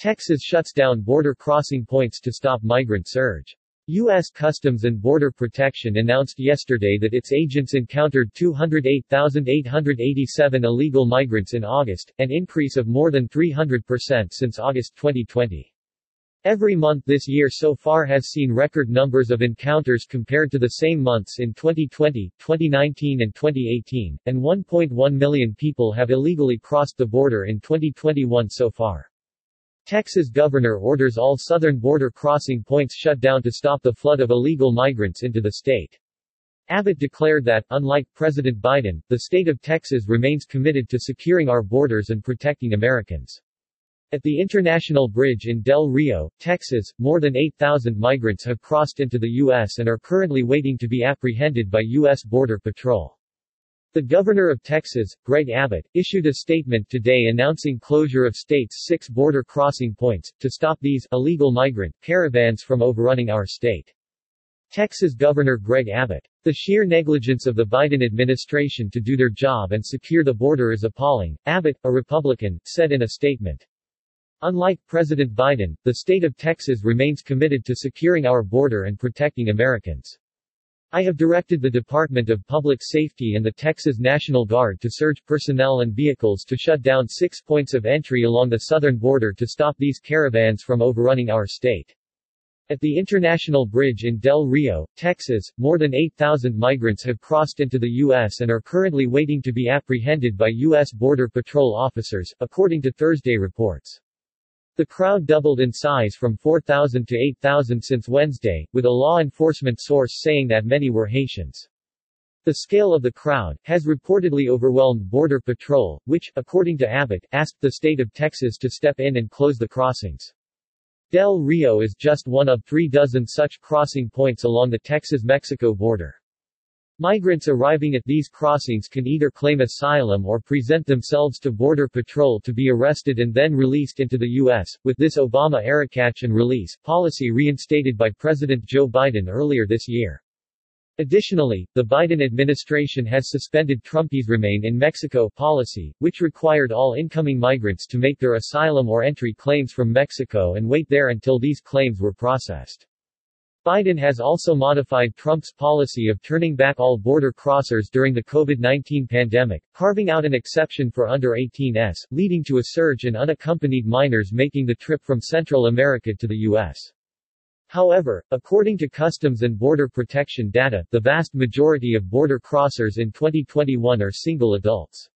Texas shuts down border crossing points to stop migrant surge. U.S. Customs and Border Protection announced yesterday that its agents encountered 208,887 illegal migrants in August, an increase of more than 300% since August 2020. Every month this year so far has seen record numbers of encounters compared to the same months in 2020, 2019 and 2018, and 1.1 million people have illegally crossed the border in 2021 so far. Texas governor orders all southern border crossing points shut down to stop the flood of illegal migrants into the state. Abbott declared that, unlike President Biden, the state of Texas remains committed to securing our borders and protecting Americans. At the International Bridge in Del Rio, Texas, more than 8,000 migrants have crossed into the U.S. and are currently waiting to be apprehended by U.S. Border Patrol. The governor of Texas, Greg Abbott, issued a statement today announcing closure of state's six border crossing points, to stop these illegal migrant caravans from overrunning our state. Texas Governor Greg Abbott. The sheer negligence of the Biden administration to do their job and secure the border is appalling, Abbott, a Republican, said in a statement. Unlike President Biden, the state of Texas remains committed to securing our border and protecting Americans. I have directed the Department of Public Safety and the Texas National Guard to surge personnel and vehicles to shut down six points of entry along the southern border to stop these caravans from overrunning our state. At the International Bridge in Del Rio, Texas, more than 8,000 migrants have crossed into the U.S. and are currently waiting to be apprehended by U.S. Border Patrol officers, according to Thursday reports. The crowd doubled in size from 4,000 to 8,000 since Wednesday, with a law enforcement source saying that many were Haitians. The scale of the crowd has reportedly overwhelmed Border Patrol, which, according to Abbott, asked the state of Texas to step in and close the crossings. Del Rio is just one of three dozen such crossing points along the Texas-Mexico border. Migrants arriving at these crossings can either claim asylum or present themselves to Border Patrol to be arrested and then released into the U.S., with this Obama-era catch and release policy reinstated by President Joe Biden earlier this year. Additionally, the Biden administration has suspended Trump's Remain in Mexico policy, which required all incoming migrants to make their asylum or entry claims from Mexico and wait there until these claims were processed. Biden has also modified Trump's policy of turning back all border crossers during the COVID-19 pandemic, carving out an exception for under 18s, leading to a surge in unaccompanied minors making the trip from Central America to the U.S. However, according to Customs and Border Protection data, the vast majority of border crossers in 2021 are single adults.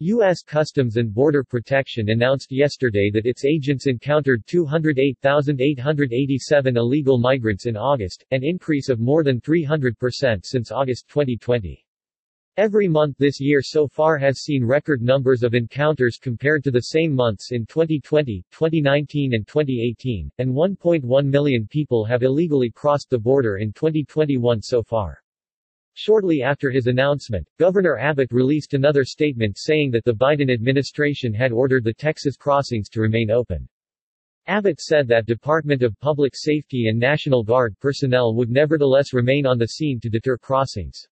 U.S. Customs and Border Protection announced yesterday that its agents encountered 208,887 illegal migrants in August, an increase of more than 300% since August 2020. Every month this year so far has seen record numbers of encounters compared to the same months in 2020, 2019 and 2018, and 1.1 million people have illegally crossed the border in 2021 so far. Shortly after his announcement, Governor Abbott released another statement saying that the Biden administration had ordered the Texas crossings to remain open. Abbott said that Department of Public Safety and National Guard personnel would nevertheless remain on the scene to deter crossings.